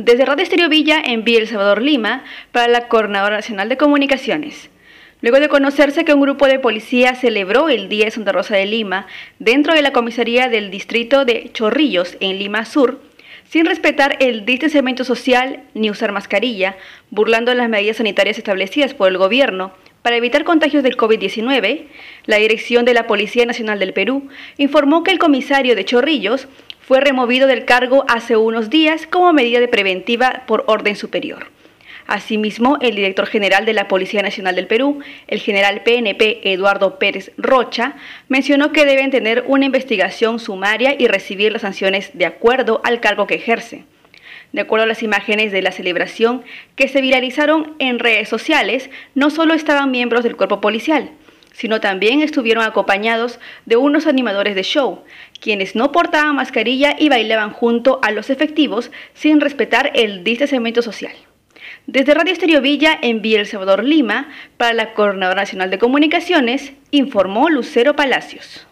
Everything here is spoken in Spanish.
Desde Radio Estéreo Villa envía El Salvador Lima para la Coordinadora Nacional de Comunicaciones. Luego de conocerse que un grupo de policía celebró el Día de Santa Rosa de Lima dentro de la comisaría del distrito de Chorrillos en Lima Sur, sin respetar el distanciamiento social ni usar mascarilla, burlando las medidas sanitarias establecidas por el gobierno para evitar contagios del COVID-19, la dirección de la Policía Nacional del Perú informó que el comisario de Chorrillos fue removido del cargo hace unos días como medida de preventiva por orden superior. Asimismo, el director general de la Policía Nacional del Perú, el general PNP Eduardo Pérez Rocha, mencionó que deben tener una investigación sumaria y recibir las sanciones de acuerdo al cargo que ejerce. De acuerdo a las imágenes de la celebración que se viralizaron en redes sociales, no solo estaban miembros del cuerpo policial, sino también estuvieron acompañados de unos animadores de show, quienes no portaban mascarilla y bailaban junto a los efectivos sin respetar el distanciamiento social. Desde Radio Estéreo Villa en El Salvador Lima, para la Coordinadora Nacional de Comunicaciones, informó Lucero Palacios.